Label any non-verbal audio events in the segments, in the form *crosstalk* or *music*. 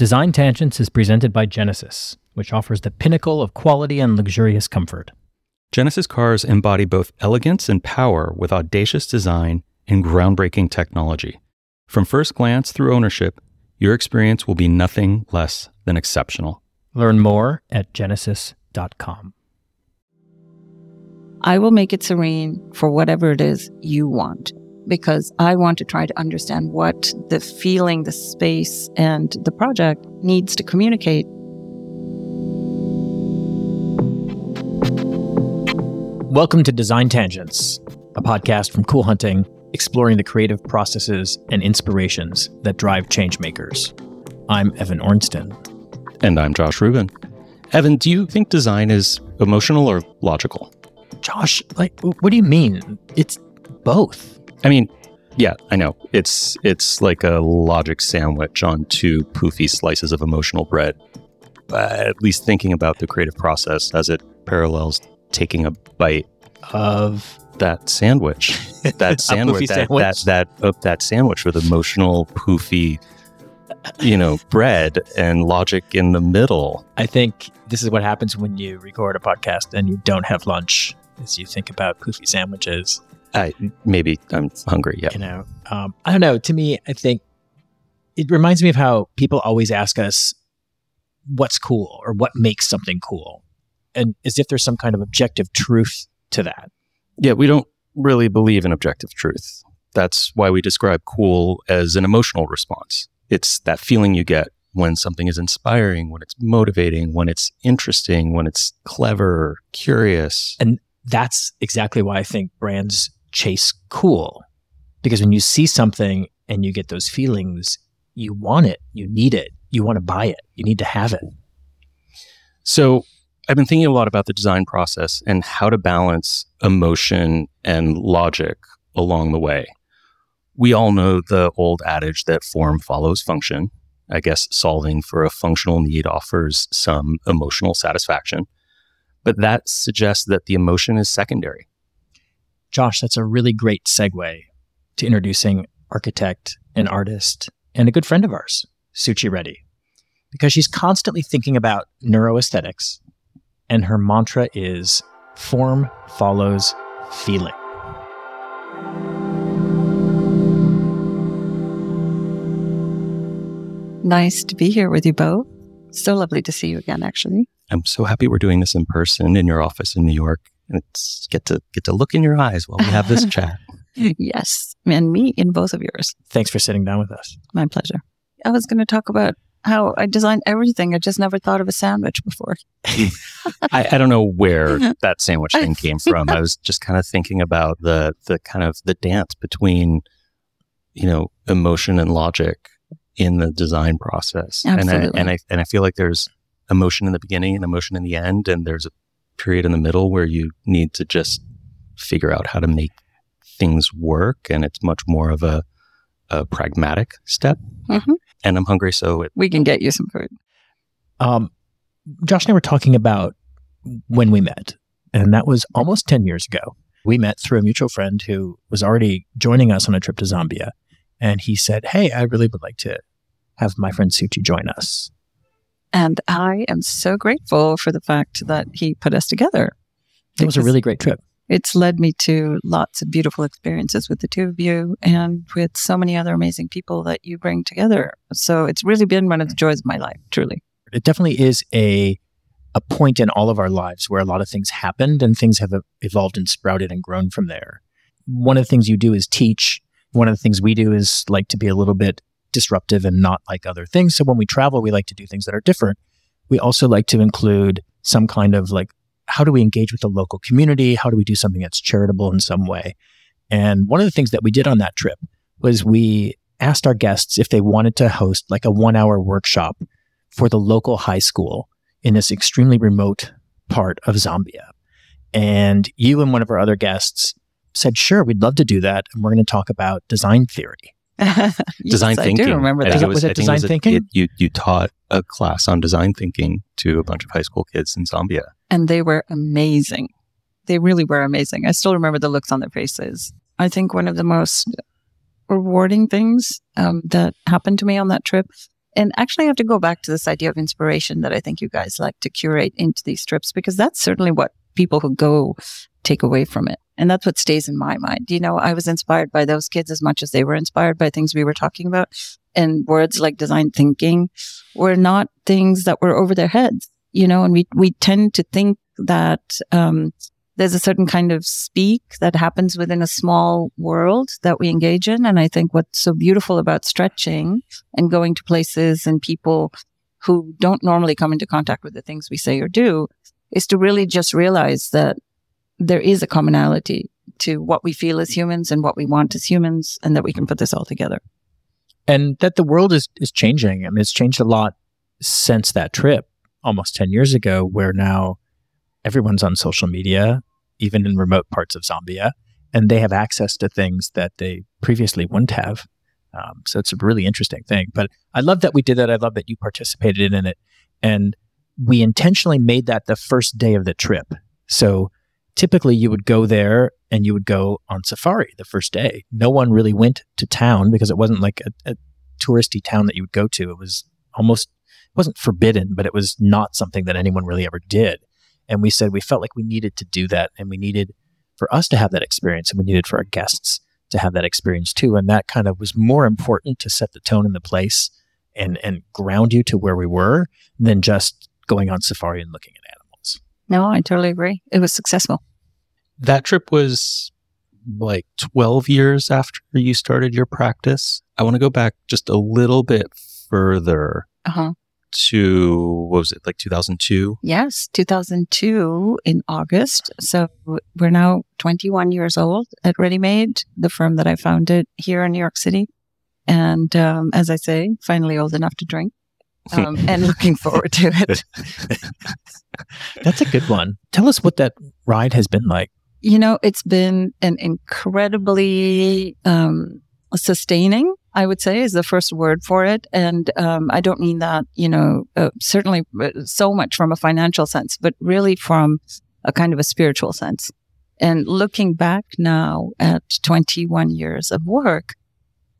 Design Tangents is presented by Genesis, which offers the pinnacle of quality and luxurious comfort. Genesis cars embody both elegance and power with audacious design and groundbreaking technology. From first glance through ownership, your experience will be nothing less than exceptional. Learn more at genesis.com. I will make it serene for whatever it is you want because I want to try to understand what the feeling, the space, and the project needs to communicate. Welcome to Design Tangents, a podcast from Cool Hunting exploring the creative processes and inspirations that drive changemakers. I'm Evan Orensten. And I'm Josh Rubin. Evan, do you think design is emotional or logical? Josh, like, what do you mean? It's both. I mean, yeah, I know. It's it's like a logic sandwich on two poofy slices of emotional bread. But at least thinking about the creative process as it parallels taking a bite of that sandwich, *laughs* that sandwich, that, sandwich? that that uh, that sandwich with emotional poofy, you know, bread and logic in the middle. I think this is what happens when you record a podcast and you don't have lunch. As you think about poofy sandwiches, I maybe I'm hungry. Yeah, you know, um, I don't know. To me, I think it reminds me of how people always ask us what's cool or what makes something cool, and as if there's some kind of objective truth to that. Yeah, we don't really believe in objective truth. That's why we describe cool as an emotional response. It's that feeling you get when something is inspiring, when it's motivating, when it's interesting, when it's clever, curious. And that's exactly why I think brands chase cool. Because when you see something and you get those feelings, you want it, you need it, you want to buy it, you need to have it. So, I've been thinking a lot about the design process and how to balance emotion and logic along the way. We all know the old adage that form follows function. I guess solving for a functional need offers some emotional satisfaction, but that suggests that the emotion is secondary. Josh, that's a really great segue to introducing architect and artist and a good friend of ours, Suchi Reddy, because she's constantly thinking about neuroaesthetics and her mantra is form follows feeling. Nice to be here with you both. So lovely to see you again, actually. I'm so happy we're doing this in person in your office in New York. And it's get to get to look in your eyes while we have this *laughs* chat. Yes, and me in both of yours. Thanks for sitting down with us. My pleasure. I was going to talk about how I designed everything. I just never thought of a sandwich before. *laughs* *laughs* I, I, don't know where that sandwich thing came from. I was just kind of thinking about the the kind of the dance between, you know, emotion and logic in the design process. Absolutely. And I, and I and I feel like there's emotion in the beginning and emotion in the end, and there's a period in the middle where you need to just figure out how to make things work, and it's much more of a, a pragmatic step. Mm-hmm. And I'm hungry, so it, we can get you some food. Um, Josh and I were talking about when we met, and that was almost 10 years ago. We met through a mutual friend who was already joining us on a trip to Zambia. And he said, Hey, I really would like to have my friend Suchi join us. And I am so grateful for the fact that he put us together. It was a really great trip. It's led me to lots of beautiful experiences with the two of you and with so many other amazing people that you bring together. So it's really been one of the joys of my life, truly. It definitely is a a point in all of our lives where a lot of things happened and things have evolved and sprouted and grown from there. One of the things you do is teach. One of the things we do is like to be a little bit disruptive and not like other things. So when we travel, we like to do things that are different. We also like to include some kind of like, how do we engage with the local community? How do we do something that's charitable in some way? And one of the things that we did on that trip was we asked our guests if they wanted to host like a one hour workshop for the local high school in this extremely remote part of Zambia. And you and one of our other guests said, sure, we'd love to do that. And we're going to talk about design theory. *laughs* yes, design I thinking. do remember I think that. Was it I think design a- thinking? it- you you taught a class on design thinking to a bunch of high school kids in Zambia. and they were amazing. They really were amazing. I still remember the looks on their faces. I think one of the most rewarding things um, that happened to me on that trip And actually, I have to go back to this idea of inspiration that I think you guys like to curate into these trips because that's certainly what people who go take away from it. And that's what stays in my mind. You know, I was inspired by those kids as much as they were inspired by things we were talking about. And words like design thinking were not things that were over their heads, you know, and we, we tend to think that, um, there's a certain kind of speak that happens within a small world that we engage in. And I think what's so beautiful about stretching and going to places and people who don't normally come into contact with the things we say or do is to really just realize that there is a commonality to what we feel as humans and what we want as humans and that we can put this all together. And that the world is, is changing. I mean, it's changed a lot since that trip almost 10 years ago, where now everyone's on social media even in remote parts of Zambia, and they have access to things that they previously wouldn't have. Um, so it's a really interesting thing. But I love that we did that. I love that you participated in it, and we intentionally made that the first day of the trip. So typically, you would go there and you would go on safari the first day. No one really went to town because it wasn't like a, a touristy town that you would go to. It was almost it wasn't forbidden, but it was not something that anyone really ever did. And we said we felt like we needed to do that and we needed for us to have that experience and we needed for our guests to have that experience too. And that kind of was more important to set the tone in the place and, and ground you to where we were than just going on safari and looking at animals. No, I totally agree. It was successful. That trip was like 12 years after you started your practice. I want to go back just a little bit further. Uh-huh. to what was it like 2002 yes 2002 in august. So we're now 21 years old at Reddymade the firm that i founded here in new york city. And um, as i say finally old enough to drink um, *laughs* and looking forward to it. *laughs* That's a good one. Tell us what that ride has been like you know it's been an incredibly um, sustaining I would say is the first word for it. And um, I don't mean that, you know, uh, certainly uh, so much from a financial sense, but really from a kind of a spiritual sense. And looking back now at 21 years of work,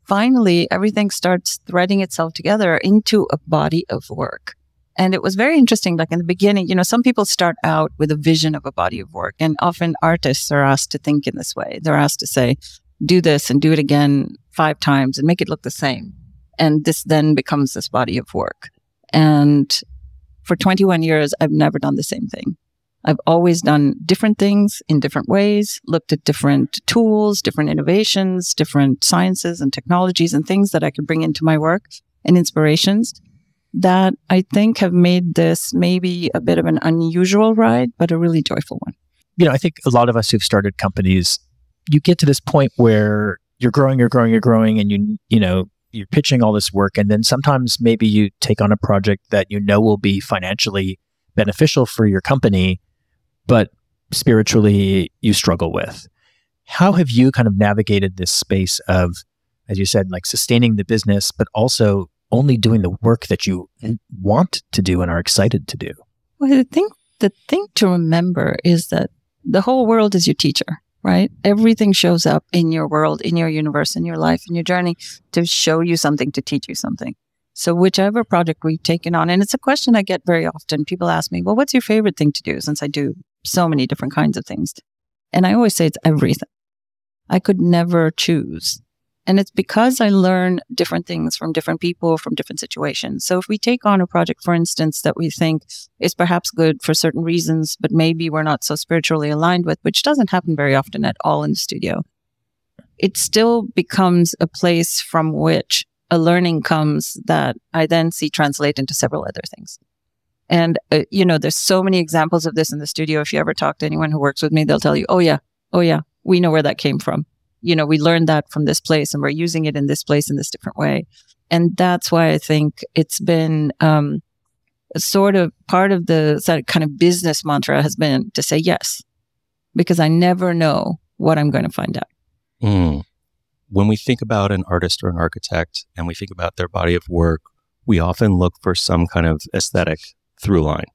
finally everything starts threading itself together into a body of work. And it was very interesting. Like in the beginning, you know, some people start out with a vision of a body of work and often artists are asked to think in this way. They're asked to say, do this and do it again five times and make it look the same. And this then becomes this body of work. And for 21 years, I've never done the same thing. I've always done different things in different ways, looked at different tools, different innovations, different sciences and technologies and things that I could bring into my work and inspirations that I think have made this maybe a bit of an unusual ride, but a really joyful one. You know, I think a lot of us who've started companies you get to this point where you're growing, you're growing, you're growing, and you you know you're pitching all this work, and then sometimes maybe you take on a project that you know will be financially beneficial for your company, but spiritually you struggle with. How have you kind of navigated this space of, as you said, like sustaining the business, but also only doing the work that you want to do and are excited to do? Well, the thing, the thing to remember is that the whole world is your teacher right? Everything shows up in your world, in your universe, in your life, in your journey to show you something, to teach you something. So whichever project we've taken on, and it's a question I get very often. People ask me, well, what's your favorite thing to do? Since I do so many different kinds of things. And I always say it's everything. I could never choose. And it's because I learn different things from different people, from different situations. So if we take on a project, for instance, that we think is perhaps good for certain reasons, but maybe we're not so spiritually aligned with, which doesn't happen very often at all in the studio, it still becomes a place from which a learning comes that I then see translate into several other things. And, uh, you know, there's so many examples of this in the studio. If you ever talk to anyone who works with me, they'll tell you, oh, yeah, oh, yeah, we know where that came from you know, we learned that from this place and we're using it in this place in this different way. And that's why I think it's been, um, sort of part of the kind of business mantra has been to say yes, because I never know what I'm going to find out. Mm. When we think about an artist or an architect and we think about their body of work, we often look for some kind of aesthetic through line.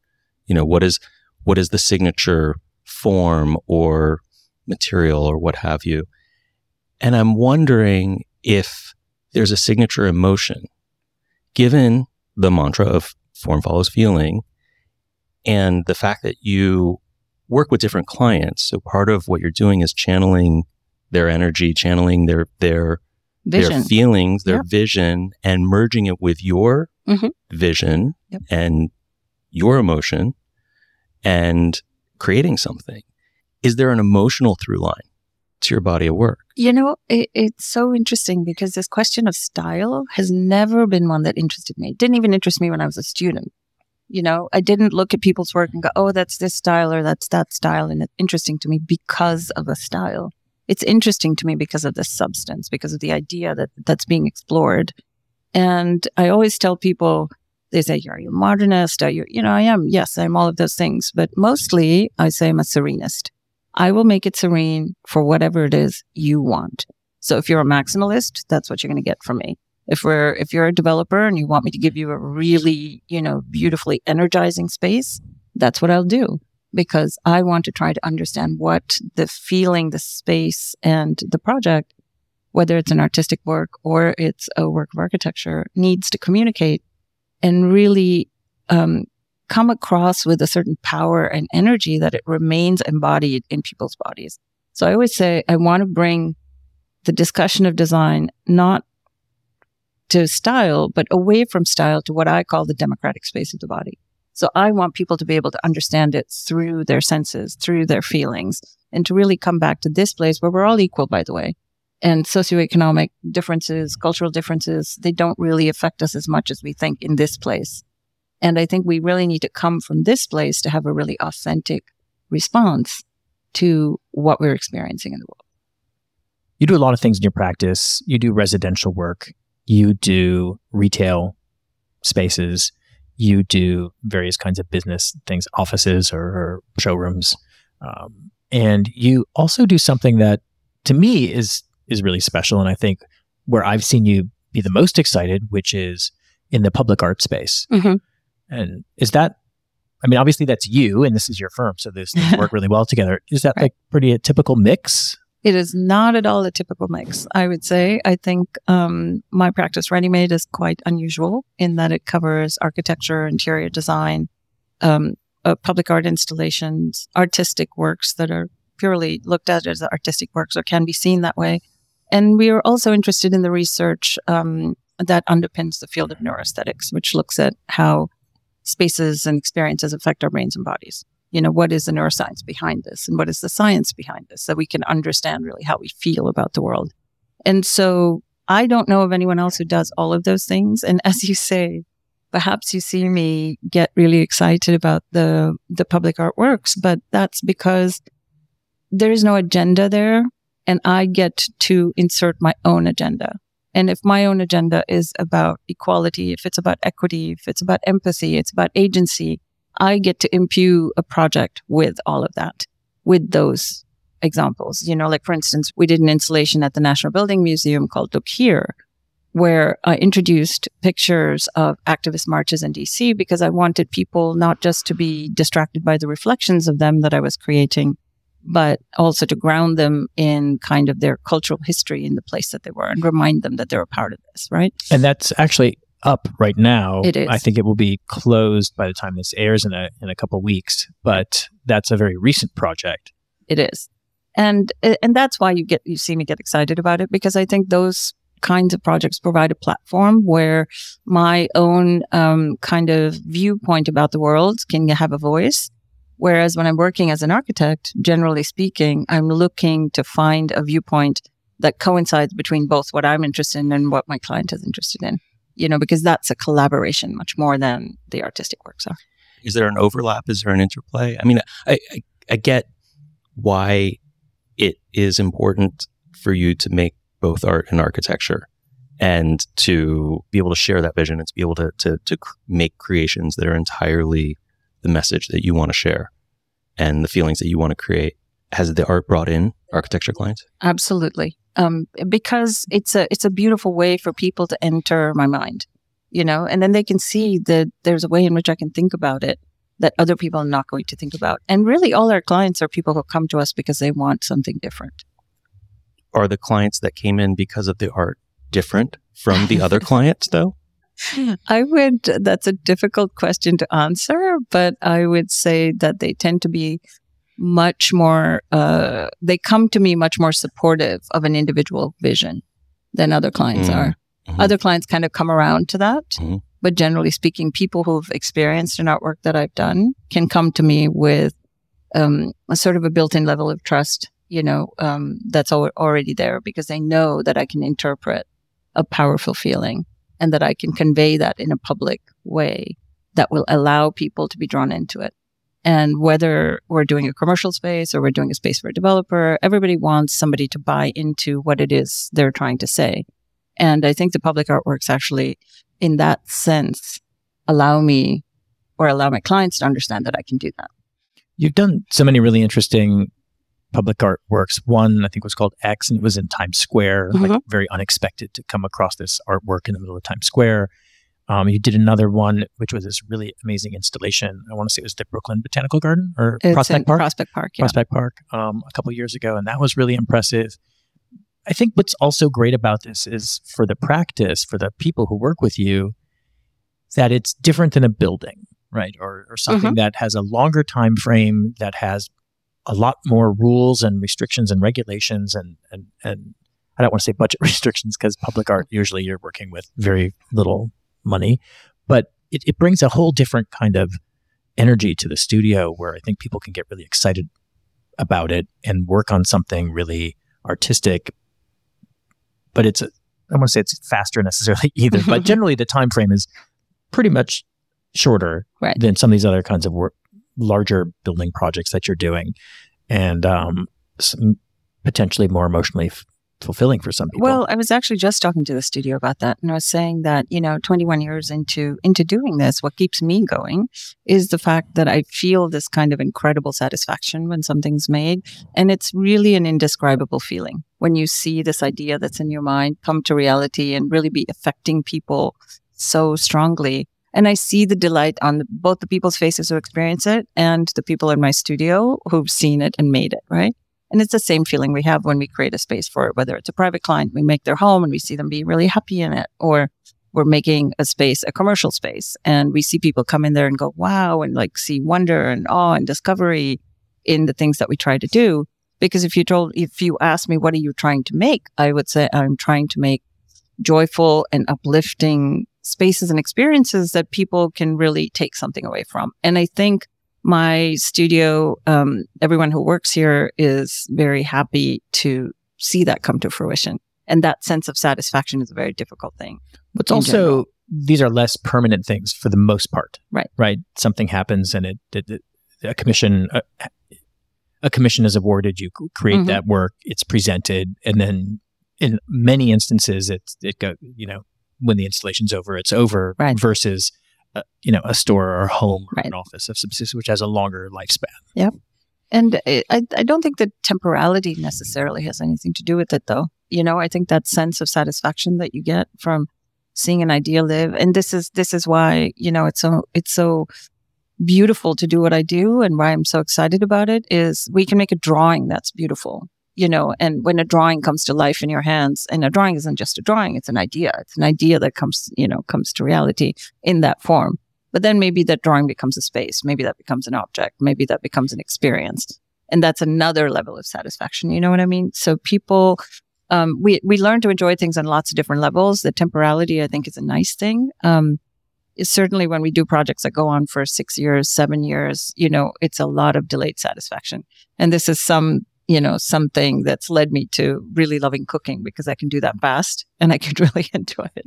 You know, what is what is the signature form or material or what have you? And I'm wondering if there's a signature emotion. given the mantra of form follows feeling and the fact that you work with different clients, so part of what you're doing is channeling their energy, channeling their their Vision. their feelings, their Yep. vision, and merging it with your Mhm. vision Yep. and your emotion and creating something. Is there an emotional through line to your body of work? You know, it, it's so interesting because this question of style has never been one that interested me. It didn't even interest me when I was a student. You know, I didn't look at people's work and go, oh, that's this style or that's that style. And it's interesting to me because of a style. It's interesting to me because of the substance, because of the idea that that's being explored. And I always tell people, they say, are you a modernist? Are you, you know, I am. Yes, I'm all of those things. But mostly I say I'm a serenist. I will make it serene for whatever it is you want. So if you're a maximalist, that's what you're going to get from me. If we're, if you're a developer and you want me to give you a really, you know, beautifully energizing space, that's what I'll do because I want to try to understand what the feeling, the space and the project, whether it's an artistic work or it's a work of architecture needs to communicate and really, um, come across with a certain power and energy that it remains embodied in people's bodies. So I always say I want to bring the discussion of design not to style, but away from style to what I call the democratic space of the body. So I want people to be able to understand it through their senses, through their feelings, and to really come back to this place where we're all equal, by the way. And socioeconomic differences, cultural differences, they don't really affect us as much as we think in this place. And I think we really need to come from this place to have a really authentic response to what we're experiencing in the world. You do a lot of things in your practice. You do residential work. You do retail spaces. You do various kinds of business things, offices or, or showrooms. Um, and you also do something that to me is is really special. And I think where I've seen you be the most excited, which is in the public art space. Mhm. And is that, I mean, obviously that's you and this is your firm. So those things work *laughs* really well together. Is that Right. like pretty a typical mix? It is not at all a typical mix, I would say. I think um, my practice, Reddymade, is quite unusual in that it covers architecture, interior design, um, uh, public art installations, artistic works that are purely looked at as artistic works or can be seen that way. And we are also interested in the research um, that underpins the field of neuroaesthetics, which looks at how spaces and experiences affect our brains and bodies you know, what is the neuroscience behind this and what is the science behind this so we can understand really how we feel about the world. And so I don't know of anyone else who does all of those things. And as you say, perhaps you see me get really excited about the, the public artworks, but that's because there is no agenda there and I get to insert my own agenda. And if my own agenda is about equality, if it's about equity, if it's about empathy, it's about agency, I get to imbue a project with all of that, with those examples. You know, like for instance, we did an installation at the National Building Museum called Look Here, where I introduced pictures of activist marches in DC because I wanted people not just to be distracted by the reflections of them that I was creating, but also to ground them in kind of their cultural history in the place that they were and remind them that they're a part of this, right? And that's actually up right now. It is. I think it will be closed by the time this airs in a in a couple weeks. But that's a very recent project. It is. And and that's why you get you see me get excited about it because I think those kinds of projects provide a platform where my own um, kind of viewpoint about the world can have a voice. Whereas when I'm working as an architect, generally speaking, I'm looking to find a viewpoint that coincides between both what I'm interested in and what my client is interested in. You know, because that's a collaboration much more than the artistic works are. Is there an overlap? Is there an interplay? I mean, I, I, I get why it is important for you to make both art and architecture and to be able to share that vision and to be able to, to, to make creations that are entirely the message that you want to share and the feelings that you want to create. Has the art brought in architecture clients? Absolutely. Um, because it's a it's a beautiful way for people to enter my mind, you know, and then they can see that there's a way in which I can think about it that other people are not going to think about. And really, all our clients are people who come to us because they want something different. Are the clients that came in because of the art different from the other *laughs* clients, though? *laughs* I would, that's a difficult question to answer, but I would say that they tend to be much more, uh, they come to me much more supportive of an individual vision than other clients Mm. are. Mhm. Other clients kind of come around to that. Mhm. But generally speaking, people who've experienced an artwork that I've done can come to me with um, a sort of a built in level of trust, you know, um, that's al- already there because they know that I can interpret a powerful feeling and that I can convey that in a public way that will allow people to be drawn into it. And whether we're doing a commercial space or we're doing a space for a developer, everybody wants somebody to buy into what it is they're trying to say. And I think the public artworks actually, in that sense, allow me or allow my clients to understand that I can do that. You've done so many really interesting public artworks. One, I think, was called X, and it was in Times Square. Like Mhm. very unexpected to come across this artwork in the middle of Times Square. Um, you did another one, which was this really amazing installation. I want to say it was the Brooklyn Botanical Garden or It's Prospect Park. Prospect Park, yeah. Prospect Park um, a couple years ago, and that was really impressive. I think what's also great about this is for the practice, for the people who work with you, that it's different than a building, right? Or, or something that has a longer time frame, that has a lot more rules and restrictions and regulations, and and and I don't want to say budget *laughs* restrictions because public art usually you're working with very little money, but it, it brings a whole different kind of energy to the studio where I think people can get really excited about it and work on something really artistic. But it's, a, I want to say it's faster necessarily *laughs* either, but *laughs* generally the time frame is pretty much shorter Right. than some of these other kinds of work, larger building projects that you're doing, and um, potentially more emotionally f- fulfilling for some people. Well, I was actually just talking to the studio about that, and I was saying that you know, 21 years into into doing this, what keeps me going is the fact that I feel this kind of incredible satisfaction when something's made, and it's really an indescribable feeling when you see this idea that's in your mind come to reality and really be affecting people so strongly. And I see the delight on both the people's faces who experience it and the people in my studio who've seen it and made it, right? And it's the same feeling we have when we create a space for it, whether it's a private client, we make their home and we see them be really happy in it, or we're making a space, a commercial space, and we see people come in there and go, wow, and like see wonder and awe and discovery in the things that we try to do. Because if you told, if you ask me, what are you trying to make? I would say I'm trying to make joyful and uplifting spaces and experiences that people can really take something away from. And I think my studio, um, everyone who works here is very happy to see that come to fruition. And that sense of satisfaction is a very difficult thing. What's also general. these are less permanent things for the most part, Right. Right. Something happens and it, it, it- a commission a, a commission is awarded. You create Mhm. that work. It's presented, and then in many instances, it's it go you know when the installation's over, it's over. Right. Versus. uh you know, a store or a home or Right. an office of subsistence, which has a longer lifespan. Yep. And I, I don't think that temporality necessarily has anything to do with it, though. You know, I think that sense of satisfaction that you get from seeing an idea live, and this is this is why you know it's so it's so beautiful to do what I do, and why I'm so excited about it is we can make a drawing that's beautiful. You know, and when a drawing comes to life in your hands, and a drawing isn't just a drawing; it's an idea. It's an idea that comes, you know, comes to reality in that form. But then maybe that drawing becomes a space. Maybe that becomes an object. Maybe that becomes an experience. And that's another level of satisfaction. You know what I mean? So people, um, we, we learn to enjoy things on lots of different levels. The temporality, I think, is a nice thing. Um, certainly when we do projects that go on for six years, seven years, you know, it's a lot of delayed satisfaction. And this is some, you know, something that's led me to really loving cooking because I can do that fast and I *laughs* can really enjoy it.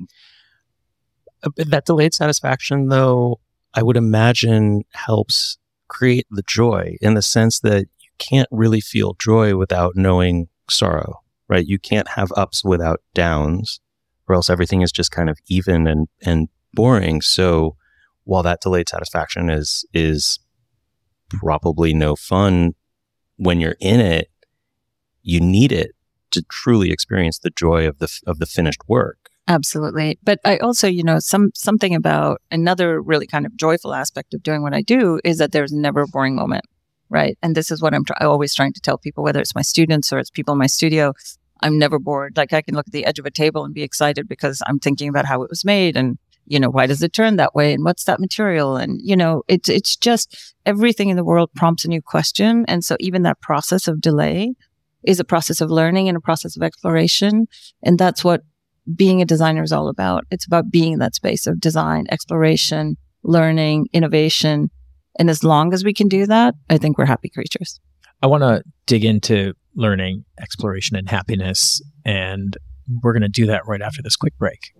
Uh, that delayed satisfaction, though, I would imagine helps create the joy in the sense that you can't really feel joy without knowing sorrow, right? You can't have ups without downs, or else everything is just kind of even and and boring. So while that delayed satisfaction is is probably no fun when you're in it, you need it to truly experience the joy of the of the finished work. Absolutely. But I also, you know, some something about another really kind of joyful aspect of doing what I do is that there's never a boring moment, right? And this is what I'm always trying to tell people, whether it's my students or it's people in my studio. I'm never bored. Like I can look at the edge of a table and be excited because I'm thinking about how it was made and you know, why does it turn that way? And what's that material? And, you know, it's, it's just everything in the world prompts a new question. And so even that process of delay is a process of learning and a process of exploration. And that's what being a designer is all about. It's about being in that space of design, exploration, learning, innovation. And as long as we can do that, I think we're happy creatures. I want to dig into learning, exploration, and happiness. And we're going to do that right after this quick break.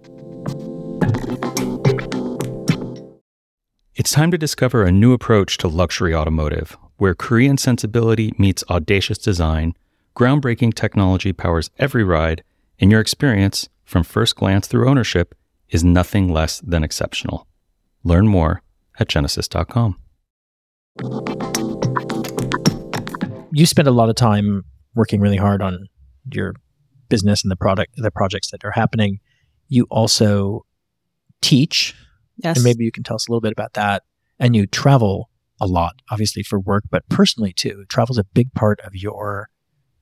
It's time to discover a new approach to luxury automotive, where Korean sensibility meets audacious design, groundbreaking technology powers every ride, and your experience, from first glance through ownership, is nothing less than exceptional. Learn more at genesis.com. You spend a lot of time working really hard on your business and the product, the projects that are happening. You also teach, Yes. and maybe you can tell us a little bit about that. And you travel a lot, obviously for work, but personally too. Travel is a big part of your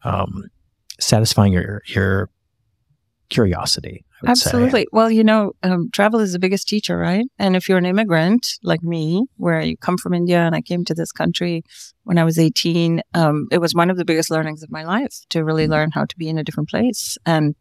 um, satisfying your your curiosity. I would say. Absolutely. Well, you know, um, travel is the biggest teacher, right? And if you're an immigrant like me, where you come from India and I came to this country when I was 18, um, it was one of the biggest learnings of my life to really Mhm. learn how to be in a different place. And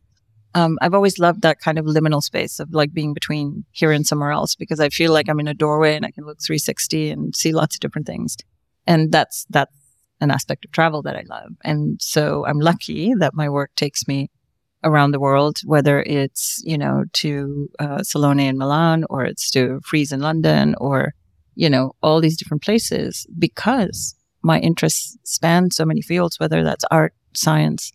um, I've always loved that kind of liminal space of like being between here and somewhere else because I feel like I'm in a doorway and I can look 360 and see lots of different things. And that's, that's an aspect of travel that I love. And so I'm lucky that my work takes me around the world, whether it's, you know, to uh, Salone in Milan or it's to Frieze in London or, you know, all these different places because my interests span so many fields, whether that's art, science,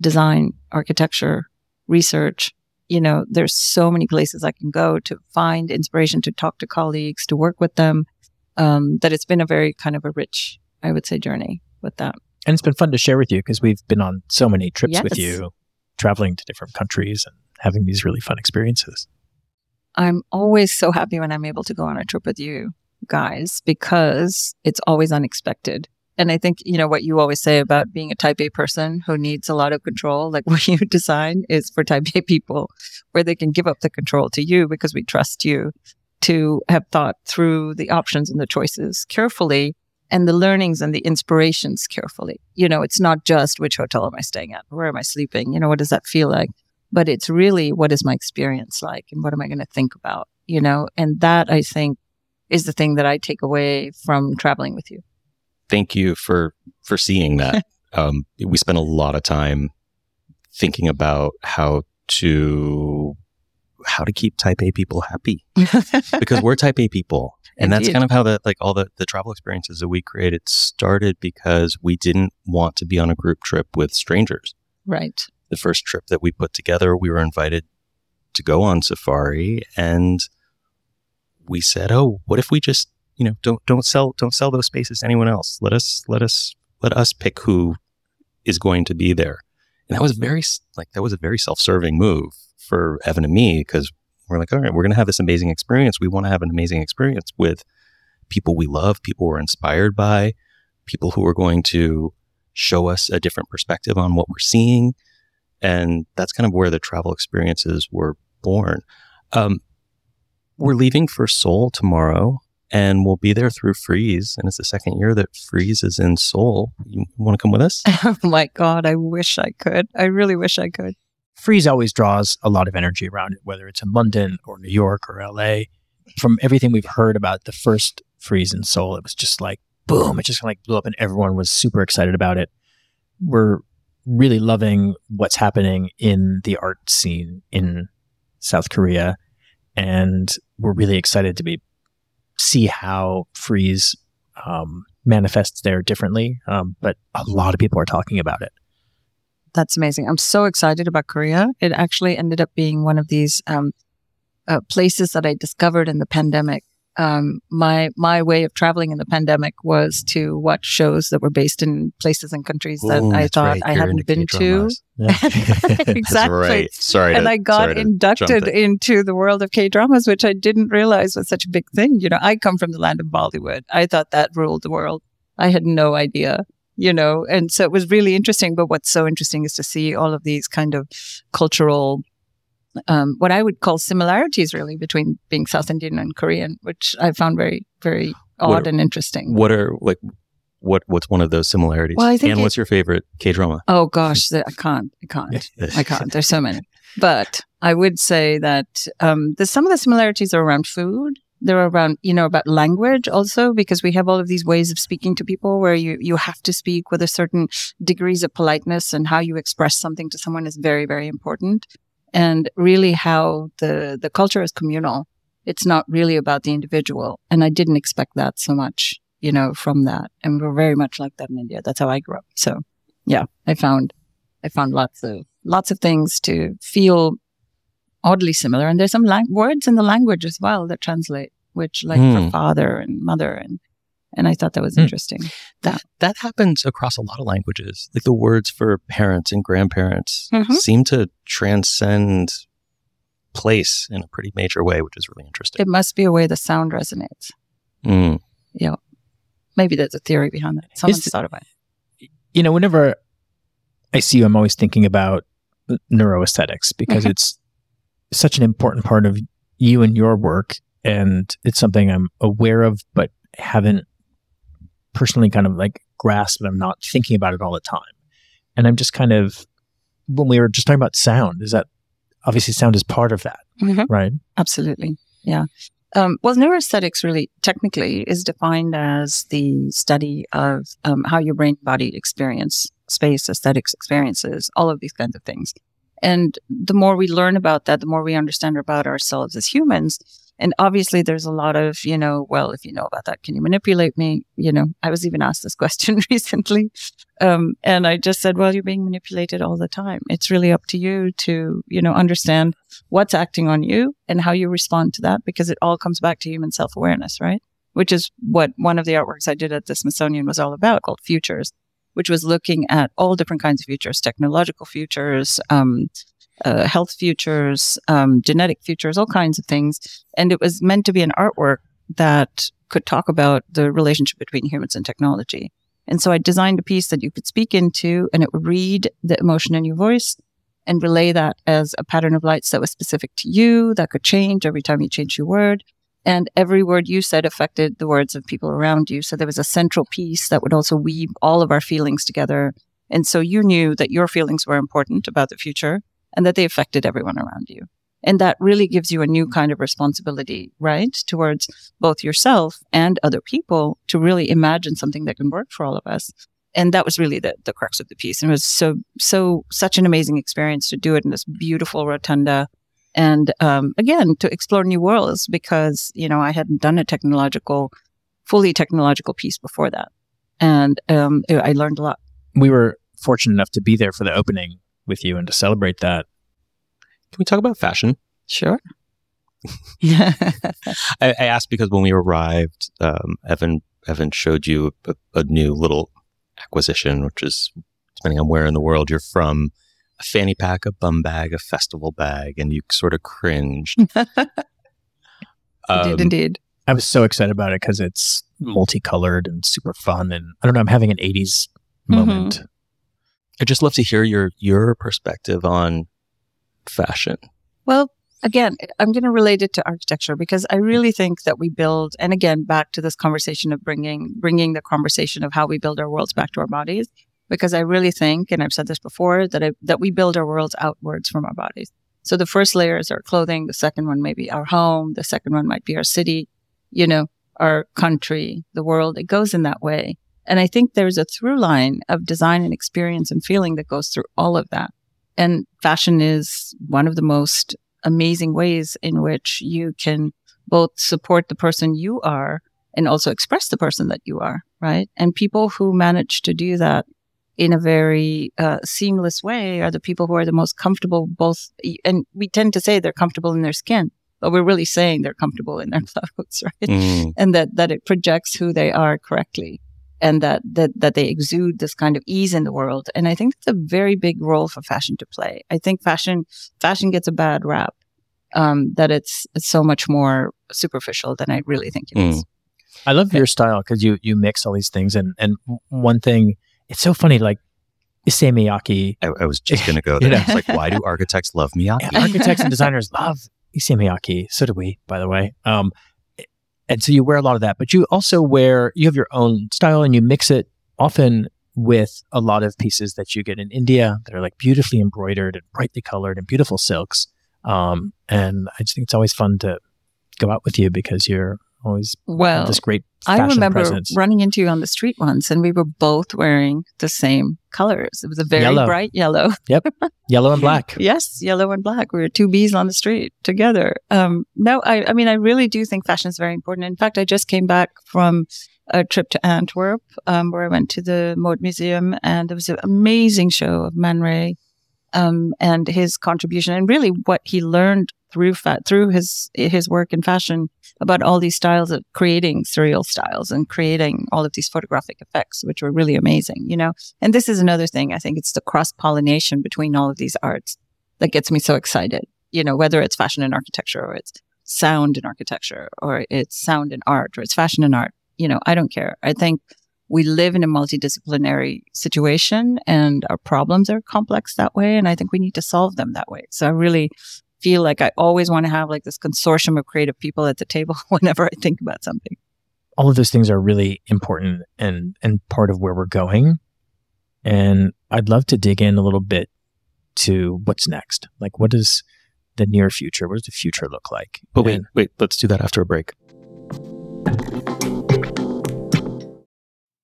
design, architecture, research. You know, there's so many places I can go to find inspiration, to talk to colleagues, to work with them, um, that it's been a very kind of a rich, I would say, journey with that. And it's been fun to share with you because we've been on so many trips with you, traveling to different countries and having these really fun experiences. I'm always so happy when I'm able to go on a trip with you guys because it's always unexpected. And I think, you know, what you always say about being a type A person who needs a lot of control, like *laughs* what you design is for type A people where they can give up the control to you because we trust you to have thought through the options and the choices carefully and the learnings and the inspirations carefully. You know, it's not just which hotel am I staying at? Where am I sleeping? You know, what does that feel like? but it's really what is my experience like and what am I going to think about, you know? And that I think is the thing that I take away from traveling with you. Thank you for for seeing that. *laughs* um, we spent a lot of time thinking about how to how to keep type A people happy because we're type A people. *laughs* And that's kind of how the like all the, the travel experiences that we created started because we didn't want to be on a group trip with strangers. right. The first trip that we put together, we were invited to go on safari and we said, "Oh, what if we just, you know, don't don't sell don't sell those spaces to anyone else. Let us let us let us pick who is going to be there." And that was very like that was a very self-serving move for Evan and me because we're like, "All right, we're going to have this amazing experience. We want to have an amazing experience with people we love, people we're inspired by, people who are going to show us a different perspective on what we're seeing." And that's kind of where the travel experiences were born. Um, we're leaving for Seoul tomorrow, and we'll be there through Frieze. And it's the second year that Frieze is in Seoul. You want to come with us? *laughs* oh my God. I wish I could. I really wish I could. Frieze always draws a lot of energy around it, whether it's in London or New York or LA. From everything we've heard about the first Frieze in Seoul, it was just like boom, it just kind of like blew up and everyone was super excited about it. We're really loving what's happening in the art scene in South Korea. And we're really excited to be see how Frieze um, manifests there differently. Um, but a lot of people are talking about it. That's amazing. I'm so excited about Korea. It actually ended up being one of these um, uh, places that I discovered in the pandemic. Um, my my way of traveling in the pandemic was to watch shows that were based in places and countries that I thought I hadn't been to. *laughs* exactly. right. Sorry. and to- I got inducted into the world of K dramas, which I didn't realize was such a big thing. You know, I come from the land of Bollywood. I thought that ruled the world. I had no idea, you know, and so it was really interesting. But what's so interesting is to see all of these kind of cultural um, what I would call similarities really between being South Indian and Korean, which I found very, very odd What- and interesting. What are like what what's one of those similarities? Well, I think and it- what's your favorite K drama? Oh gosh, the- I can't, I can't, *laughs* I can't. There's so many. But I would say that um, the, some of the similarities are around food. They're around, you know, about language also, because we have all of these ways of speaking to people where you, you have to speak with a certain degrees of politeness and how you express something to someone is very, very important. And really how the, the culture is communal. It's not really about the individual. And I didn't expect that so much, you know, from that. And we're very much like that in India. That's how I grew up. So yeah, I found, I found lots of, lots of things to feel oddly similar. And there's some lang- words in the language as well that translate, which like Hmm. for father and mother. And, and I thought that was Hmm. interesting. That that happens across a lot of languages. Like the words for parents and grandparents Mhm. seem to transcend place in a pretty major way, which is really interesting. It must be a way the sound resonates. Mm. Maybe there's a theory behind that. Someone's Is- thought about it. you know, whenever I see you, I'm always thinking about neuroaesthetics because Mhm. it's such an important part of you and your work. And it's something I'm aware of, but haven't personally kind of like grasp And I'm not thinking about it all the time. And I'm just kind of, when we were just talking about sound, is that obviously sound is part of that, Mhm. right? Absolutely. Yeah. Um, well, neuroaesthetics really technically is defined as the study of um, how your brain body experience space, aesthetics experiences, all of these kinds of things. And the more we learn about that, the more we understand about ourselves as humans. And obviously, there's a lot of, you know, well, if you know about that, can you manipulate me? You know, I was even asked this question *laughs* recently. Um, and I just said, well, you're being manipulated all the time. It's really up to you to, you know, understand what's acting on you and how you respond to that because it all comes back to human self awareness, right? Which is what one of the artworks I did at the Smithsonian was all about called Futures, which was looking at all different kinds of futures, technological futures, um, uh, health futures, um, genetic futures, all kinds of things. And it was meant to be an artwork that could talk about the relationship between humans and technology. And so I designed a piece that you could speak into and it would read the emotion in your voice and relay that as a pattern of lights that was specific to you, that could change every time you change your word. And every word you said affected the words of people around you. So there was a central piece that would also weave all of our feelings together. And so you knew that your feelings were important about the future and that they affected everyone around you. And that really gives you a new kind of responsibility, right? Towards both yourself and other people to really imagine something that can work for all of us. And that was really the, the crux of the piece. And it was so, so, such an amazing experience to do it in this beautiful rotunda. And um, again, to explore new worlds because, you know, I hadn't done a technological, fully technological piece before that. And um, I learned a lot. We were fortunate enough to be there for the opening with you and to celebrate that. Can we talk about fashion? Sure. *laughs* *laughs* I, I asked because when we arrived, um, Evan Evan showed you a, a new little acquisition, which is depending on where in the world you're from, a fanny pack, a bum bag, a festival bag, and you sort of cringed. *laughs* I did Um, indeed. I was so excited about it because it's multicolored and super fun. And I don't know, I'm having an 80s moment. I'd just love to hear your your perspective on fashion. Well, again, I'm going to relate it to architecture because I really think that we build, and again, back to this conversation of bringing bringing the conversation of how we build our worlds back to our bodies. Because I really think, and I've said this before, that I, that we build our worlds outwards from our bodies. So the first layer is our clothing. The second one may be our home. The second one might be our city, you know, our country, the world. It goes in that way. And I think there's a through line of design and experience and feeling that goes through all of that. And fashion is one of the most amazing ways in which you can both support the person you are and also express the person that you are, right? And people who manage to do that in a very uh, seamless way are the people who are the most comfortable, both, and we tend to say they're comfortable in their skin, but we're really saying they're comfortable in their *laughs* clothes, right? Mm, and that that it projects who they are correctly and that that that they exude this kind of ease in the world and i think that's a very big role for fashion to play i think fashion fashion gets a bad rap um, that it's, it's so much more superficial than i really think it is. Mm. I love your style because you you mix all these things and and one thing it's so funny like Issey Miyake. I, I was just going to go *laughs* there. You know? It's like, why do *laughs* architects love Miyake? And architects and designers love Issey Miyake. So do we, by the way. Um, and so you wear a lot of that, but you also wear, you have your own style and you mix it often with a lot of pieces that you get in India that are like beautifully embroidered and brightly colored and beautiful silks. Um, and I just think it's always fun to go out with you because you're always Well, this great I remember presence. running into you on the street once, and we were both wearing the same colors. It was a very Yellow. bright yellow. *laughs* Yep. Yellow and black. Yes, yellow and black. We were two bees on the street together. Um, no, I, I mean, I really do think fashion is very important. In fact, I just came back from a trip to Antwerp, um, where I went to the Mode Museum, and there was an amazing show of Man Ray, um, and his contribution, and really what he learned through fa- through his his work in fashion about all these styles of creating surreal styles and creating all of these photographic effects, which were really amazing, you know. And this is another thing. I think it's the cross pollination between all of these arts that gets me so excited. You know, whether it's fashion and architecture or it's sound and architecture or it's sound and art or it's fashion and art. You know, I don't care. I think we live in a multidisciplinary situation and our problems are complex that way. And I think we need to solve them that way. So I really feel like I always want to have like this consortium of creative people at the table *laughs* whenever I think about something. all of those things are really important and and part of where we're going. And I'd love to dig in a little bit to what's next. Like what does the near future, what does the future look like? But wait, And- wait, let's do that after a break.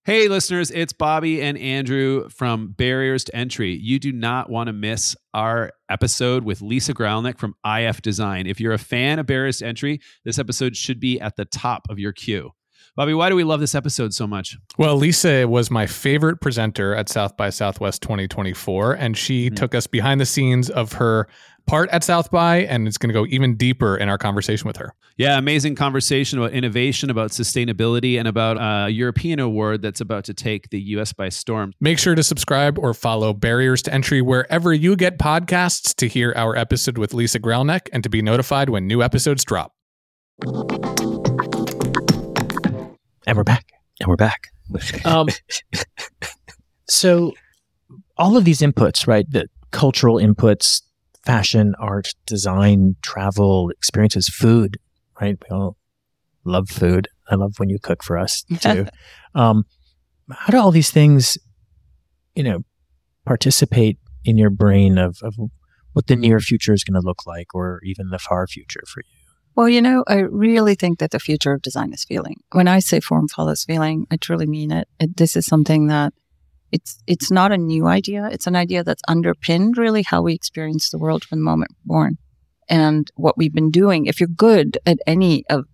Hey, listeners, it's Bobby and Andrew from Barriers to Entry. You do not want to miss our episode with Lisa Gralnick from IF Design. If you're a fan of Barriers to Entry, this episode should be at the top of your queue. Bobby, why do we love this episode so much? Well, Lisa was my favorite presenter at South by Southwest 2024, and she Mhm. took us behind the scenes of her part at South by, and it's going to go even deeper in our conversation with her. Yeah, amazing conversation about innovation, about sustainability, and about a European award that's about to take the US by storm. Make sure to subscribe or follow Barriers to Entry wherever you get podcasts to hear our episode with Lisa Gralnick and to be notified when new episodes drop. And we're back. And we're back. *laughs* Um, so all of these inputs, right? The cultural inputs, fashion, art, design, travel, experiences, food, right? We all love food. I love when you cook for us *laughs* too. um, how do all these things, you know, participate in your brain of, of what the near future is going to look like or even the far future for you? Well, you know, I really think that the future of design is feeling. When I say form follows feeling, I truly mean it. it. This is something that it's it's not a new idea. It's an idea that's underpinned really how we experience the world from the moment born, and what we've been doing. If you're good at any of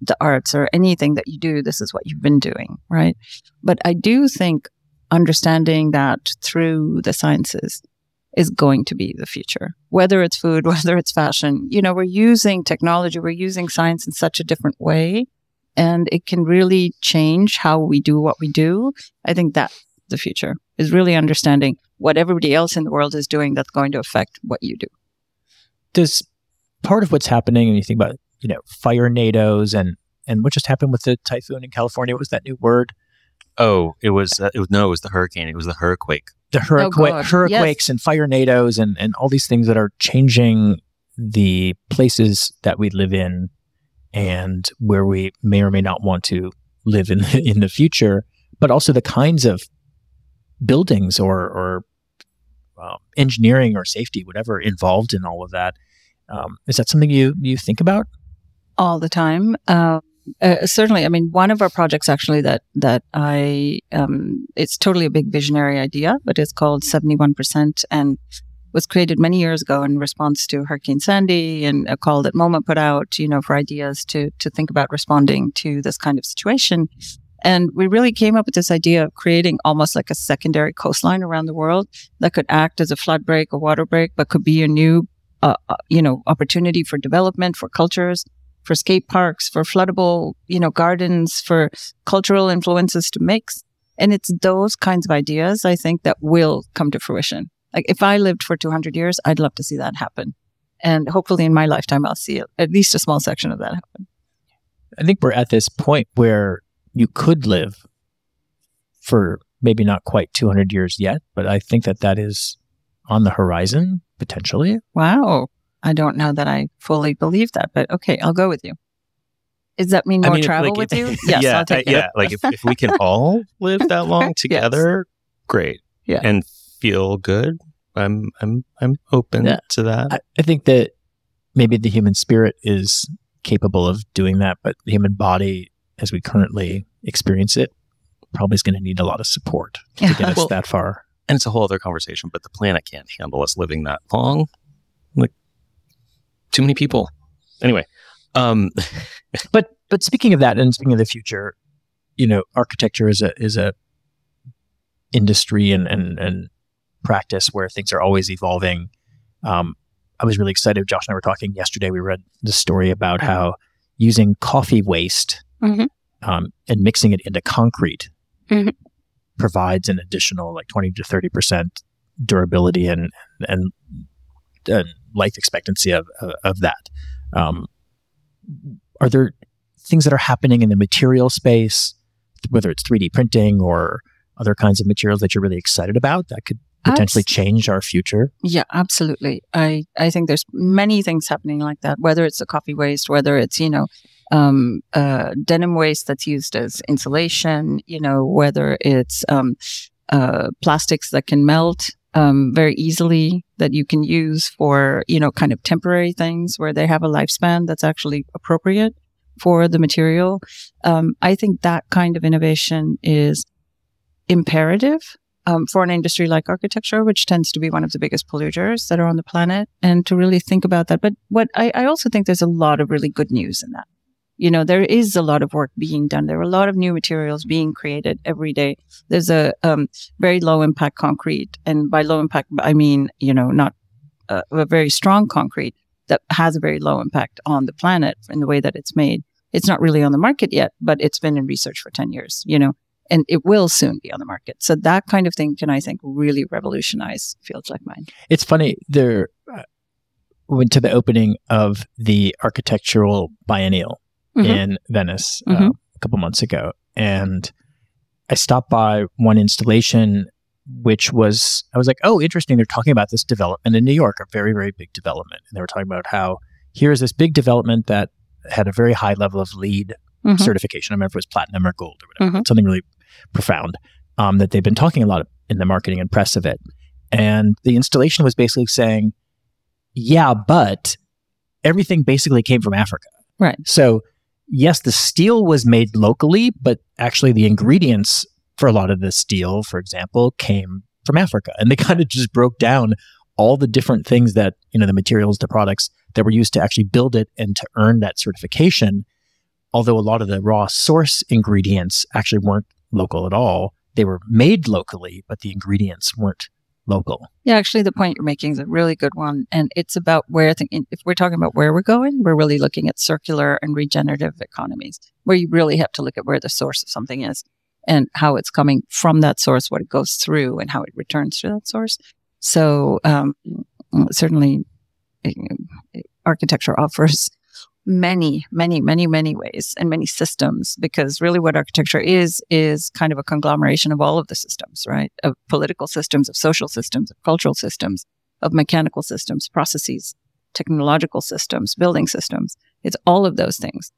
the arts or anything that you do, this is what you've been doing, right? But I do think understanding that through the sciences is going to be the future. Whether it's food, *laughs* whether it's fashion, you know, we're using technology, we're using science in such a different way, and it can really change how we do what we do. I think that's the future is really understanding what everybody else in the world is doing that's going to affect what you do. Does part of what's happening, and you think about, you know, fire nados and and what just happened with the typhoon in California? What was that new word? Oh, it was, uh, it was no, it was the hurricane. It was the hurricane. the hurricane, God, hurricanes and fire nados and, and all these things that are changing the places that we live in and where we may or may not want to live in *laughs* in the future, but also the kinds of buildings or or um, engineering or safety, whatever involved in all of that. Um, is that something you you think about? all the time. Uh, uh, certainly, I mean, one of our projects actually that that I um, it's totally a big visionary idea, but it's called Seventy One Percent and was created many years ago in response to Hurricane Sandy and a call that MoMA put out, you know, for ideas to to think about responding to this kind of situation. And we really came up with this idea of creating almost like a secondary coastline around the world that could act as a flood break, a water break, but could be a new, uh, uh, you know, opportunity for development for cultures for skate parks, for floodable, you know, gardens, for cultural influences to mix. And it's those kinds of ideas I think that will come to fruition. Like if I lived for 200 years, I'd love to see that happen. And hopefully in my lifetime, I'll see at least a small section of that happen. I think we're at this point where you could live for maybe not quite 200 years yet, but I think that that is on the horizon potentially. Wow. I don't know that I fully believe that, but okay, I'll go with you. Does that mean I more mean, travel like, with if- you? *laughs* Yes, yeah, I'll take uh, yeah. Like if, if we can *laughs* all live that long together, great. Yeah. and feel good. I'm I'm I'm open Yeah. to that. I, I think that maybe the human spirit is capable of doing that, but the human body, as we currently experience it, probably is going to need a lot of support to get us Well- that far. and it's a whole other conversation. But the planet can't handle us living that long. Like too many people. Anyway, um, *laughs* But but speaking of that, and speaking of the future, you know, architecture is a is a industry and and and practice where things are always evolving. Um, I was really excited. Josh and I were talking yesterday. We read the story about how using coffee waste Mhm. um, and mixing it into concrete Mhm. provides an additional like twenty to thirty percent durability and and, and life expectancy of of, of that. Um, are there things that are happening in the material space, whether it's 3D printing or other kinds of materials that you're really excited about that could potentially Abs- change our future? Yeah, absolutely. I, I think there's many things happening like that, whether it's the coffee waste, whether it's, you know, um, uh, denim waste that's used as insulation, you know, whether it's um, uh, plastics that can melt um, very easily that you can use for, you know, kind of temporary things where they have a lifespan that's actually appropriate for the material. Um, I think that kind of innovation is imperative um, for an industry like architecture, which tends to be one of the biggest polluters that are on the planet, and to really think about that. But what I, I also think there's a lot of really good news in that. You know, there is a lot of work being done. There are a lot of new materials being created every day. There's a um, very low impact concrete, and by low impact, I mean you know not uh, a very strong concrete that has a very low impact on the planet in the way that it's made. It's not really on the market yet, but it's been in research for ten years. You know, and it will soon be on the market. So that kind of thing can, I think, really revolutionize fields like mine. It's funny. There uh, went to the opening of the architectural biennial Mhm. in Venice uh, Mhm. a couple months ago, and I stopped by one installation, which was I was like, oh, interesting. They're talking about this development in New York, a very very big development, and they were talking about how here's this big development that had a very high level of LEED Mhm. certification. I remember if it was platinum or gold or whatever, Mhm. something really profound um, that they've been talking a lot in the marketing and press of it. And the installation was basically saying, yeah, but everything basically came from Africa. Right. So, yes, the steel was made locally, but actually the ingredients for a lot of the steel, for example, came from Africa. And they *laughs* kind of just broke down all the different things that, you know, the materials, the products that were used to actually build it and to earn that certification. Although a lot of the raw source ingredients actually weren't local at all, they were made locally, but the ingredients weren't local. Yeah, actually, the point you're making is a really good one, and it's about where. I think if we're talking about where we're going, we're really looking at circular and regenerative economies, where you really have to look at where the source of something is and how it's coming from that source, what it goes through, and how it returns to that source. So, um, certainly, eh, architecture *laughs* offers many, many, many, many ways and many systems because really what architecture is, is kind of a conglomeration of all of the systems, right? Of political systems, of social systems, of cultural systems, of mechanical systems, processes, technological systems, building systems. It's all of those things.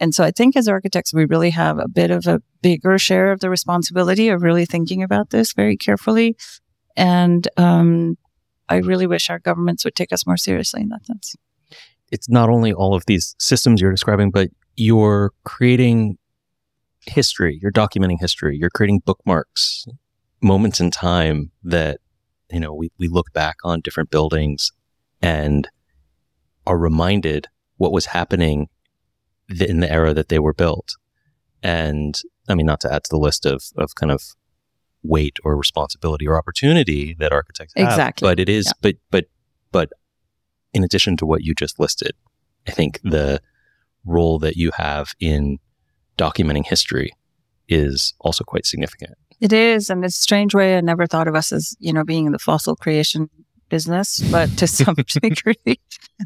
And so I think as architects, we really have a bit of a bigger share of the responsibility of really thinking about this very carefully. And, um, I really wish our governments would take us more seriously in that sense. It's not only all of these systems you're describing, but you're creating history. You're documenting history. You're creating bookmarks, moments in time that you know we we look back on different buildings and are reminded what was happening in the era that they were built. And I mean, not to add to the list of of kind of weight or responsibility or opportunity that architects have, Exactly. but it is, Yeah. but but but in addition to what you just listed, I think the role that you have in documenting history is also quite significant. It is, and it's a strange way. I never thought of us as you know being in the fossil creation business, but to some *laughs* degree,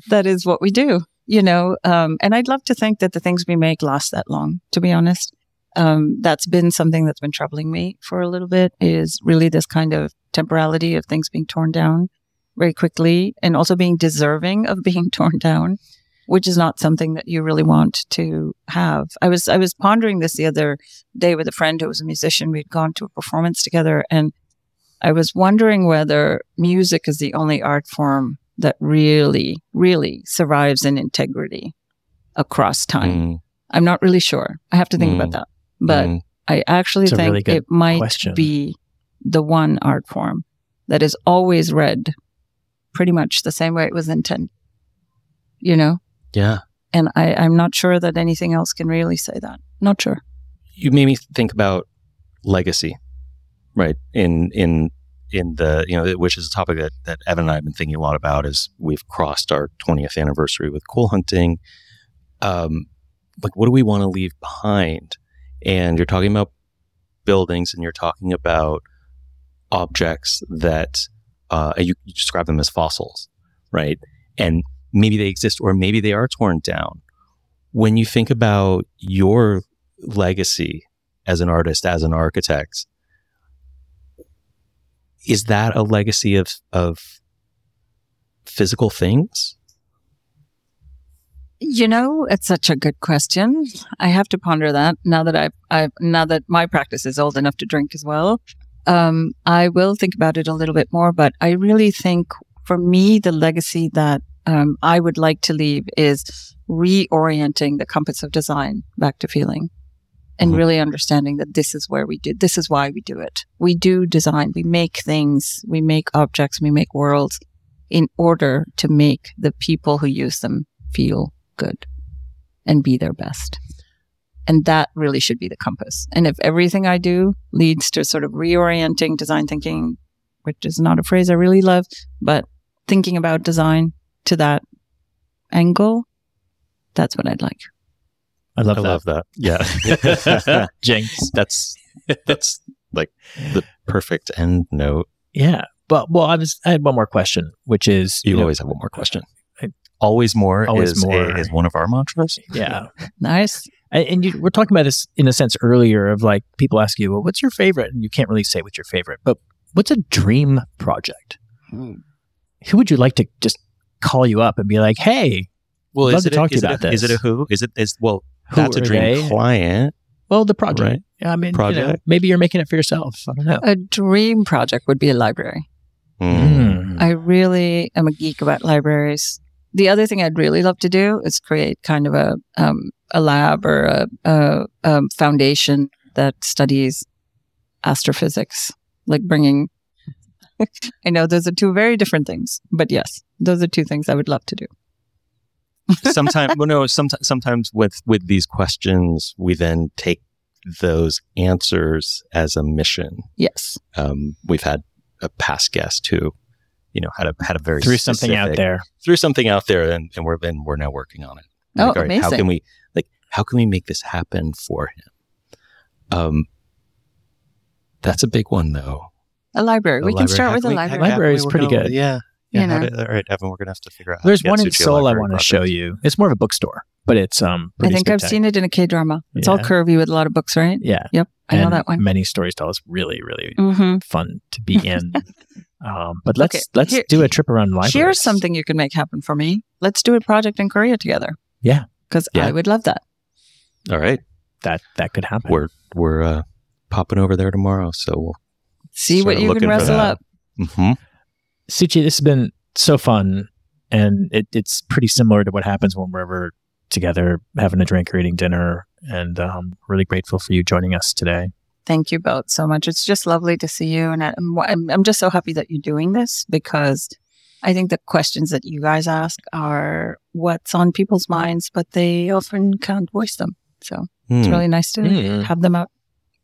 that is what we do. You know, um, and I'd love to think that the things we make last that long. To be honest, um, that's been something that's been troubling me for a little bit is really this kind of temporality of things being torn down very quickly and also being deserving of being *laughs* torn down, which is not something that you really want to have. I was, I was pondering this the other day with a friend who was a musician. We'd gone to a performance together and I was wondering whether music is the only art form that really, really survives in integrity across time. Mm, I'm not really sure. I have to think about Mm. that. But mm. I actually It's think really it might question. be the one art form that is always read pretty much the same way it was intended. You know? yeah. And I, I'm not sure that anything else can really say that. Not sure. you made me think about legacy, right? In in in the you know, which is a topic that that Evan and I have been thinking a lot about as we've crossed our 20th anniversary with cool hunting. Um, like, what do we want to leave behind? And you're talking about buildings, and you're talking about objects that uh, you, you describe them as fossils, right? And maybe they exist, or maybe they are torn down. When you think about your legacy as an artist, as an architect, is that a legacy of of physical things? You know, it's such a good question. I have to ponder that now that I've, I've now that my practice is old enough to drink as well. Um, I will think about it a little bit more, but I really think for me, the legacy that um, I would like to leave is reorienting the compass of design back to feeling and Mhm. really understanding that this is where we do, this is why we do it. We do design, we make things, we make objects, we make worlds in order to make the people who use them feel good and be their best. And that really should be the compass. And if everything I do leads to sort of reorienting design thinking, which is not a phrase I really love, but thinking about design to that angle, that's what I'd like. I love I that. love that. Yeah. *laughs* Jinx. that's that's like the perfect end note. Yeah. But well, I was I had one more question, which is You know, always have one more question. I- Always more Always is, more. is one of our mantras. yeah. *laughs* Nice. And and you, we're talking about this in a sense earlier of like people ask you, well, what's your favorite? And you can't really say what's your favorite, but what's a dream project? Who would you like to just call you up and be like, hey, Well, Love is to it, a- talk to you it about a- Is it this. a who? Is it is well? who that's a dream they? client. Well, the project. Right. Yeah, I mean, you know, Project. maybe you're making it for yourself. I don't know. A dream project would be a library. Mm. I really am a geek about libraries. The other thing I'd really love to do is create kind of a um, a lab or a, a, um foundation that studies astrophysics, like bringing. *laughs* I know those are two very different things, but yes, those are two things I would love to do. sometimes well no *laughs* sometimes sometimes with with these questions we then take those answers as a mission Yes, um, we've had a past guest who you know had a had a very Threw something out there. threw something out there and, and we're and we're now working on it Oh, Like, all right, how can we like how can we make this happen for him um that's a big one though a library. A we can start How with can a library. how Library is pretty on- good. yeah yeah You know. to- all right evan we're gonna have to figure out how There's to get one in Seoul I want to project. show you. It's more of a bookstore, but it's um. I think I've seen it in a K drama. It's all curvy with a lot of books, right? Yeah, Yep, I know that one. Many stories tell us really, really Mm-hmm. fun to be in. *laughs* um, but let's Okay, let's here- do a trip around libraries. Here's something you can make happen for me. Let's do a project in Korea together. Yeah. because Yeah. I would love that. all right that that could happen. we're we're uh, popping over there tomorrow so we'll See what you can wrestle that. up. mhm. Suchi, this has been so fun, and it, it's pretty similar to what happens when we're ever together having a drink or eating dinner. And um, really grateful for you joining us today. Thank you both so much. It's just lovely to see you, and I'm, I'm I'm just so happy that you're doing this because I think the questions that you guys ask are what's on people's minds, but they often can't voice them. So it's Hmm. really nice to Hmm. have them out.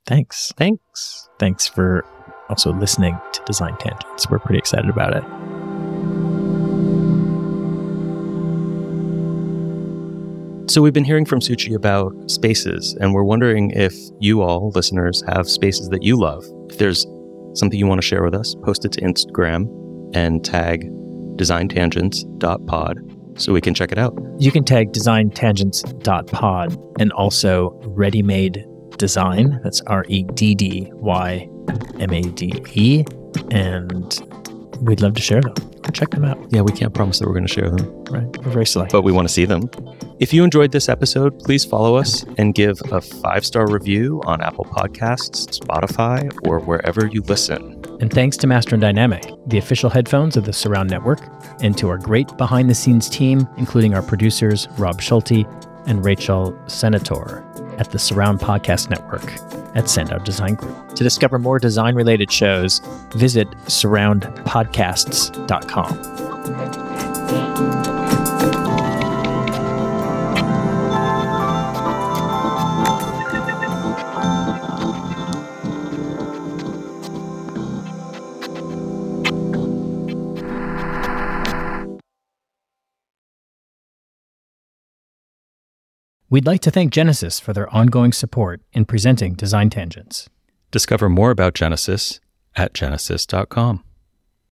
Thanks. thanks Thanks for also listening to Design Tangents. We're pretty excited about it. So we've been hearing from Suchi about spaces, and we're wondering if you all, listeners, have spaces that you love. If there's something you want to share with us, post it to Instagram and tag designtangents.pod so we can check it out. You can tag designtangents.pod and also Reddymade Design. That's R E D D Y M A D E. And we'd love to share them. Check them out. Yeah, we can't promise that we're going to share them, Right. We're very selective. but we want to see them. If you enjoyed this episode, please follow us and give a five star review on Apple Podcasts, Spotify, or wherever you listen. And thanks to Master and Dynamic, the official headphones of the Surround Network, and to our great behind the scenes team, including our producers, Rob Schulte and Rachel Senator at the Surround Podcast Network at Sandow Design Group. To discover more design related shows, visit surroundpodcasts.com. We'd like to thank Genesis for their ongoing support in presenting Design Tangents. Discover more about Genesis at genesis.com.